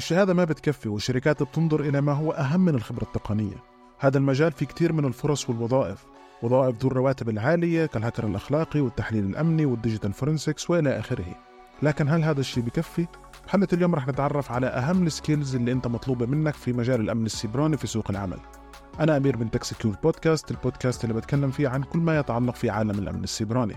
الشهادة ما بتكفي والشركات بتنظر إلى ما هو أهم من الخبرة التقنية. هذا المجال فيه كتير من الفرص والوظائف. وظائف ذو الرواتب العالية كالهكر الأخلاقي والتحليل الأمني وال digital forensics وإلى آخره. لكن هل هذا الشيء بكفي؟ بحلقة اليوم رح نتعرف على أهم ال skills اللي أنت مطلوبة منك في مجال الأمن السيبراني في سوق العمل. أنا أمير من Tech Secure Podcast البودكاست اللي بتكلم فيه عن كل ما يتعلق في عالم الأمن السيبراني.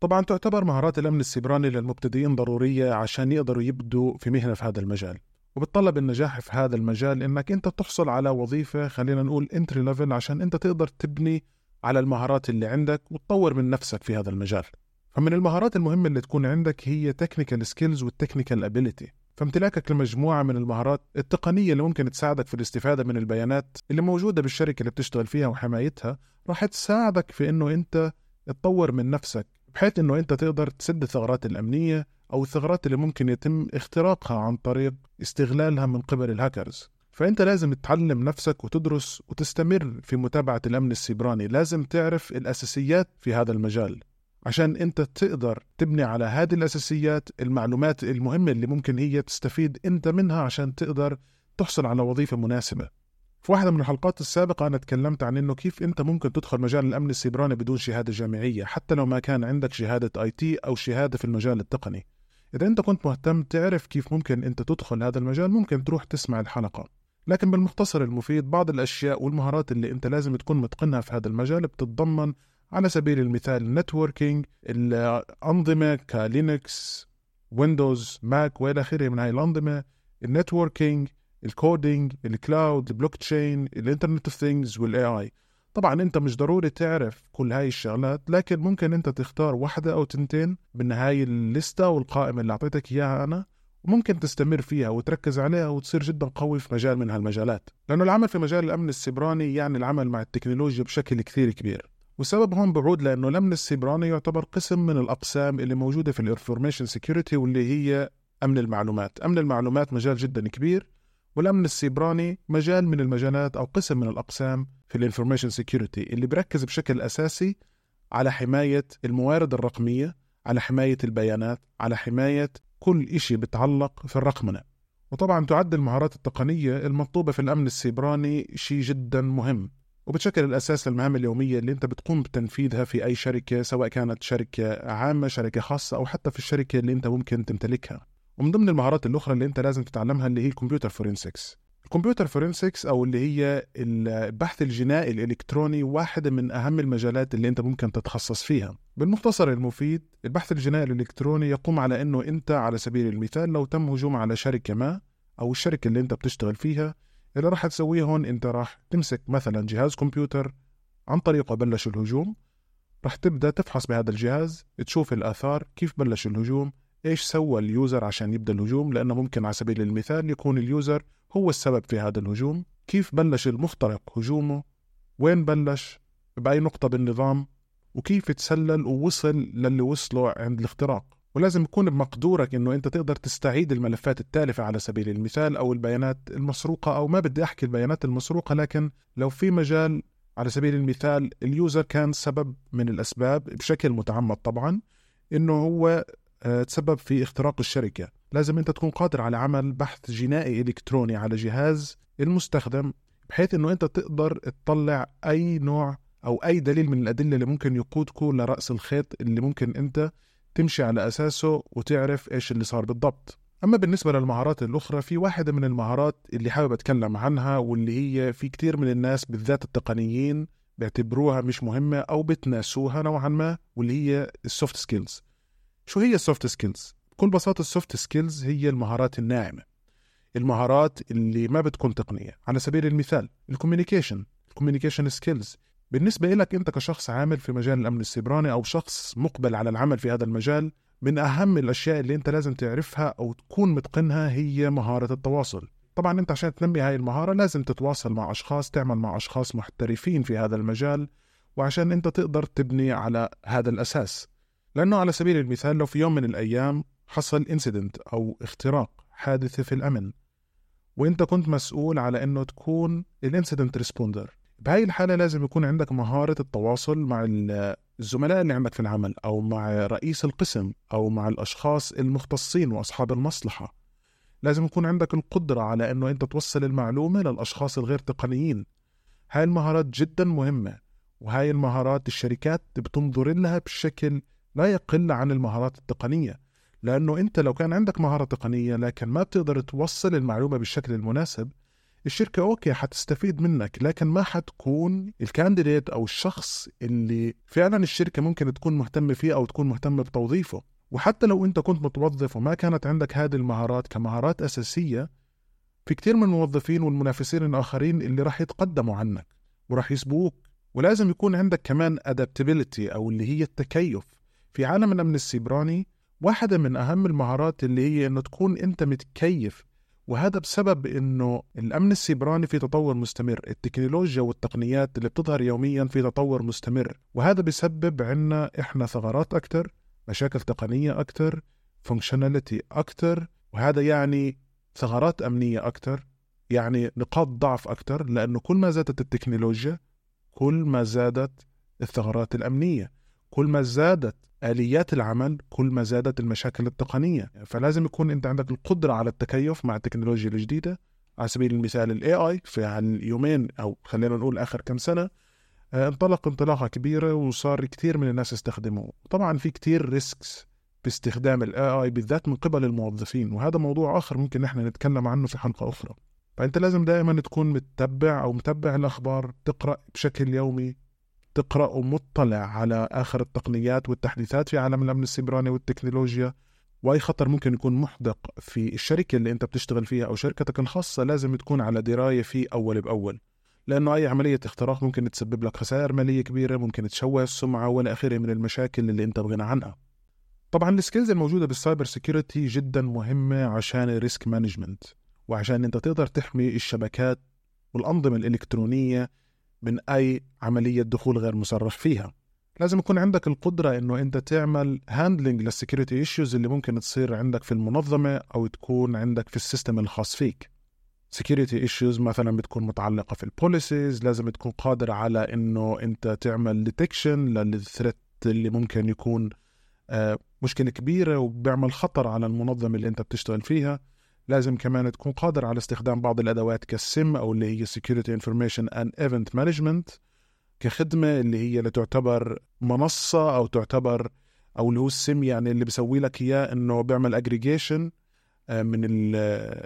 طبعا تعتبر مهارات الأمن السيبراني للمبتدئين ضرورية عشان يقدروا يبدوا في مهنة في هذا المجال. وبتطلب النجاح في هذا المجال إنك أنت تحصل على وظيفة خلينا نقول entry level عشان أنت تقدر تبني على المهارات اللي عندك وتطور من نفسك في هذا المجال. فمن المهارات المهمة اللي تكون عندك هي technical skills وال technical ability فامتلاكك لمجموعة من المهارات التقنية اللي ممكن تساعدك في الاستفادة من البيانات اللي موجودة بالشركة اللي بتشتغل فيها وحمايتها راح تساعدك في إنه أنت تطور من نفسك بحيث إنه أنت تقدر تسد الثغرات الأمنية أو الثغرات اللي ممكن يتم اختراقها عن طريق استغلالها من قبل الهاكرز. فأنت لازم تتعلم نفسك وتدرس وتستمر في متابعة الأمن السيبراني. لازم تعرف الأساسيات في هذا المجال عشان أنت تقدر تبني على هذه الأساسيات المعلومات المهمة اللي ممكن هي تستفيد أنت منها عشان تقدر تحصل على وظيفة مناسبة. في واحدة من الحلقات السابقة أنا تكلمت عن إنه كيف أنت ممكن تدخل مجال الأمن السيبراني بدون شهادة جامعية حتى لو ما كان عندك شهادة IT أو شهادة في المجال التقني. إذا أنت كنت مهتم تعرف كيف ممكن أنت تدخل هذا المجال ممكن تروح تسمع الحلقة. لكن بالمختصر المفيد بعض الأشياء والمهارات اللي أنت لازم تكون متقنها في هذا المجال بتتضمن على سبيل المثال ال networking الأنظمة ك Linux Windows Mac وإلى آخره من هاي الأنظمة النتوركينج الكودينج الكلاود البلوك تشين الانترنت اوف ثينجز والاي اي طبعا أنت مش ضروري تعرف كل هاي الشغلات لكن ممكن أنت تختار واحدة أو تنتين من هاي الليستة والقائمة اللي أعطيتك إياها أنا وممكن تستمر فيها وتركز عليها وتصير جدا قوي في مجال من هالمجالات. لأنه العمل في مجال الأمن السيبراني يعني العمل مع التكنولوجيا بشكل كثير كبير. والسبب هون بعود لأنه الأمن السيبراني يعتبر قسم من الأقسام اللي موجودة في ال information security واللي هي أمن المعلومات. أمن المعلومات مجال جدا كبير والأمن السيبراني مجال من المجالات أو قسم من الأقسام في ال information security اللي بيركز بشكل أساسي على حماية الموارد الرقمية على حماية البيانات على حماية كل شيء بتعلق في الرقمنة. وطبعا تعد المهارات التقنية المطلوبة في الأمن السيبراني شيء جدا مهم وبتشكل الأساس للمهام اليومية اللي أنت بتقوم بتنفيذها في أي شركة سواء كانت شركة عامة شركة خاصة أو حتى في الشركة اللي أنت ممكن تمتلكها. ومن ضمن المهارات الأخرى اللي أنت لازم تتعلمها اللي هي ال computer forensics ال computer forensics أو اللي هي البحث الجنائي الإلكتروني واحدة من أهم المجالات اللي أنت ممكن تتخصص فيها. بالمختصر المفيد البحث الجنائي الإلكتروني يقوم على إنه أنت على سبيل المثال لو تم هجوم على شركة ما أو الشركة اللي أنت بتشتغل فيها اللي راح تسويه هون أنت راح تمسك مثلا جهاز كمبيوتر عن طريقه بلش الهجوم. راح تبدأ تفحص بهذا الجهاز تشوف الآثار كيف بلش الهجوم إيش سوى ال user عشان يبدأ الهجوم؟ لأنه ممكن على سبيل المثال يكون ال user هو السبب في هذا الهجوم. كيف بلش المخترق هجومه؟ وين بلش؟ بأي نقطة بالنظام؟ وكيف تسلل ووصل للي وصله عند الاختراق؟ ولازم يكون بمقدورك إنه أنت تقدر تستعيد الملفات التالفة على سبيل المثال أو البيانات المسروقة أو ما بدي أحكي البيانات المسروقة لكن لو في مجال على سبيل المثال ال user كان سبب من الأسباب بشكل متعمد طبعا إنه هو تسبب في اختراق الشركة. لازم أنت تكون قادر على عمل بحث جنائي إلكتروني على جهاز المستخدم بحيث أنه أنت تقدر تطلع أي نوع أو أي دليل من الأدلة اللي ممكن يقودكم لرأس الخيط اللي ممكن أنت تمشي على أساسه وتعرف إيش اللي صار بالضبط. أما بالنسبة للمهارات الأخرى في واحدة من المهارات اللي حابب أتكلم عنها واللي هي في كتير من الناس بالذات التقنيين بيعتبروها مش مهمة أو بتناسوها نوعا ما واللي هي ال soft skills شو هي ال soft skills؟ بكل بساطة ال soft skills هي المهارات الناعمة. المهارات اللي ما بتكون تقنية. على سبيل المثال ال communication ال communication skills بالنسبة لك أنت كشخص عامل في مجال الأمن السيبراني أو شخص مقبل على العمل في هذا المجال من أهم الأشياء اللي أنت لازم تعرفها أو تكون متقنها هي مهارة التواصل. طبعا أنت عشان تنمي هاي المهارة لازم تتواصل مع أشخاص تعمل مع أشخاص محترفين في هذا المجال وعشان أنت تقدر تبني على هذا الأساس. لأنه على سبيل المثال لو في يوم من الأيام حصل incident أو اختراق حادثة في الأمن وإنت كنت مسؤول على إنه تكون ال incident responder بهاي الحالة لازم يكون عندك مهارة التواصل مع الزملاء اللي عندك في العمل أو مع رئيس القسم أو مع الأشخاص المختصين وأصحاب المصلحة. لازم يكون عندك القدرة على أنه أنت توصل المعلومة للأشخاص الغير تقنيين. هاي المهارات جدا مهمة وهاي المهارات الشركات بتنظر لها بشكل لا يقل عن المهارات التقنية لأنه أنت لو كان عندك مهارة تقنية لكن ما بتقدر توصل المعلومة بالشكل المناسب الشركة okay حتستفيد منك لكن ما حتكون ال candidate أو الشخص اللي فعلا الشركة ممكن تكون مهتمة فيه أو تكون مهتمة بتوظيفه. وحتى لو أنت كنت متوظف وما كانت عندك هذه المهارات كمهارات أساسية في كتير من الموظفين والمنافسين الآخرين اللي راح يتقدموا عنك وراح يسبقوك ولازم يكون عندك كمان adaptability أو اللي هي التكيف. في عالم الأمن السيبراني واحدة من أهم المهارات اللي هي إنه تكون أنت متكيف وهذا بسبب إنه الأمن السيبراني في تطور مستمر، التكنولوجيا والتقنيات اللي بتظهر يوميا في تطور مستمر، وهذا بسبب عنا إحنا ثغرات أكثر، مشاكل تقنية أكثر، functionality أكثر، وهذا يعني ثغرات أمنية أكثر، يعني نقاط ضعف أكثر لأنه كل ما زادت التكنولوجيا كل ما زادت الثغرات الأمنية، كل ما زادت آليات العمل كل ما زادت المشاكل التقنية. فلازم يكون أنت عندك القدرة على التكيف مع التكنولوجيا الجديدة. على سبيل المثال ال AI في اليومين أو خلينا نقول آخر كم سنة آه، انطلق انطلاقة كبيرة وصار كثير من الناس يستخدمه طبعا في كثير risks باستخدام ال AI بالذات من قبل الموظفين وهذا موضوع آخر ممكن نحن نتكلم عنه في حلقة أخرى. فأنت لازم دائما تكون متبع أو متبع الأخبار تقرأ بشكل يومي تقرأ ومطلع على آخر التقنيات والتحديثات في عالم الأمن السيبراني والتكنولوجيا وأي خطر ممكن يكون محدق في الشركة اللي أنت بتشتغل فيها أو شركتك الخاصة لازم تكون على دراية فيه أول بأول لأنه أي عملية اختراق ممكن تسبب لك خسائر مالية كبيرة ممكن تشوه السمعة ولا آخره من المشاكل اللي أنت بغنى عنها. طبعا ال skills الموجودة بال cyber security جدا مهمة عشان ال risk management وعشان أنت تقدر تحمي الشبكات والأنظمة الإلكترونية من أي عملية دخول غير مصرح فيها. لازم يكون عندك القدرة إنه أنت تعمل handling لل security issues اللي ممكن تصير عندك في المنظمة أو تكون عندك في ال system الخاص فيك. security issues مثلا بتكون متعلقة في ال policies لازم تكون قادر على إنه أنت تعمل detection لل threat اللي ممكن يكون آه، مشكلة كبيرة وبيعمل خطر على المنظمة اللي أنت بتشتغل فيها. لازم كمان تكون قادر على استخدام بعض الأدوات كالسم أو اللي هي Security Information and Event Management كخدمة اللي هي اللي تعتبر منصة أو تعتبر أو اللي هو السم يعني اللي بيسوي لك إياه إنه بيعمل اجريجيشن آه، من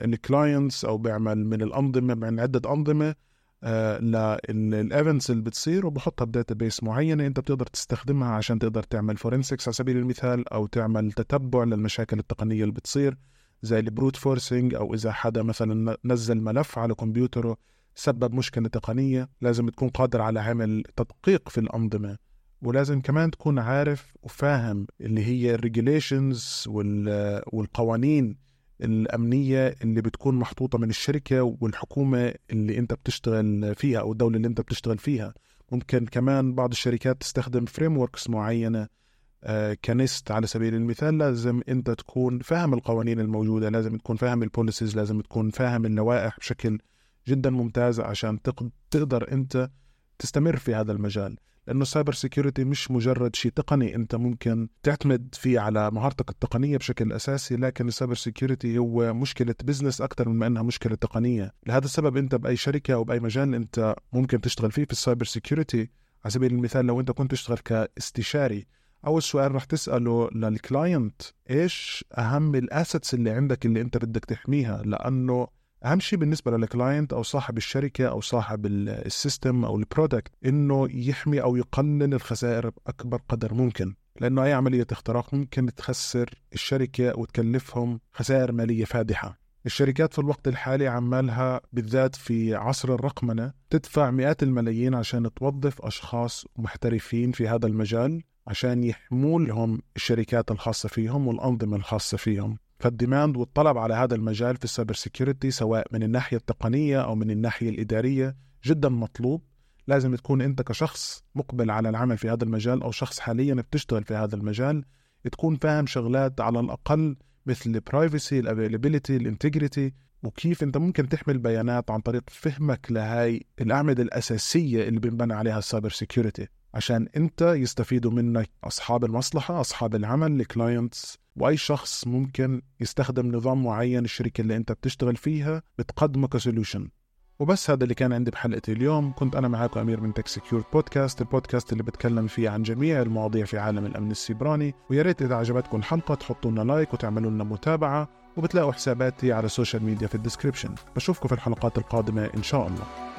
ال clients أو بيعمل من الأنظمة من عدة أنظمة آه، لل events اللي بتصير وبحطها ب database معينة أنت بتقدر تستخدمها عشان تقدر تعمل forensics على سبيل المثال أو تعمل تتبع للمشاكل التقنية اللي بتصير. زي ال brute forcing أو إذا حدا مثلا نزل ملف على كمبيوتره سبب مشكلة تقنية لازم تكون قادر على عمل تدقيق في الأنظمة. ولازم كمان تكون عارف وفاهم اللي هي ال regulations والقوانين الأمنية اللي بتكون محطوطة من الشركة والحكومة اللي أنت بتشتغل فيها أو الدولة اللي أنت بتشتغل فيها. ممكن كمان بعض الشركات تستخدم frame معينة آه، ك NIST على سبيل المثال لازم انت تكون فاهم القوانين الموجودة لازم تكون فاهم ال policies لازم تكون فاهم اللوائح بشكل جدا ممتاز عشان تقدر انت تستمر في هذا المجال. لأنه ال cyber security مش مجرد شيء تقني انت ممكن تعتمد فيه على مهارتك التقنية بشكل أساسي لكن ال cyber security هو مشكلة business أكثر من ما إنها مشكلة تقنية. لهذا السبب انت بأي شركة أو بأي مجال انت ممكن تشتغل فيه في ال cyber security. على سبيل المثال لو انت كنت تشتغل كاستشاري أول سؤال رح تسأله لل client إيش أهم ال assets اللي عندك اللي أنت بدك تحميها؟ لأنه أهم شيء بالنسبة لل client أو صاحب الشركة أو صاحب ال system أو ال product إنه يحمي أو يقلل الخسائر بأكبر قدر ممكن. لأنه أي عملية اختراق ممكن تخسر الشركة وتكلفهم خسائر مالية فادحة. الشركات في الوقت الحالي عمالها بالذات في عصر الرقمنة تدفع مئات الملايين عشان توظف أشخاص محترفين في هذا المجال. عشان يحموا لهم الشركات الخاصة فيهم والأنظمة الخاصة فيهم. فال demand والطلب على هذا المجال في ال cyber security سواء من الناحية التقنية أو من الناحية الإدارية جدا مطلوب. لازم تكون أنت كشخص مقبل على العمل في هذا المجال أو شخص حاليا بتشتغل في هذا المجال تكون فاهم شغلات على الأقل مثل ال privacy ال availability ال integrity وكيف أنت ممكن تحمي البيانات عن طريق فهمك لهاي الأعمدة الأساسية اللي بنبنى عليها ال cyber security. عشان انت يستفيدوا منك أصحاب المصلحة أصحاب العمل ال clients واي شخص ممكن يستخدم نظام معين الشركة اللي انت بتشتغل فيها بتقدمه ك solution. وبس هذا اللي كان عندي بحلقة اليوم. كنت أنا معاكم أمير من Tech Secure Podcast البودكاست اللي بتكلم فيه عن جميع المواضيع في عالم الأمن السيبراني. ويا ريت إذا عجبتكم الحلقة تحطوا لنا like وتعملوا لنا متابعة وبتلاقوا حساباتي على ال social media في ال description. بشوفكم في الحلقات القادمة إن شاء الله.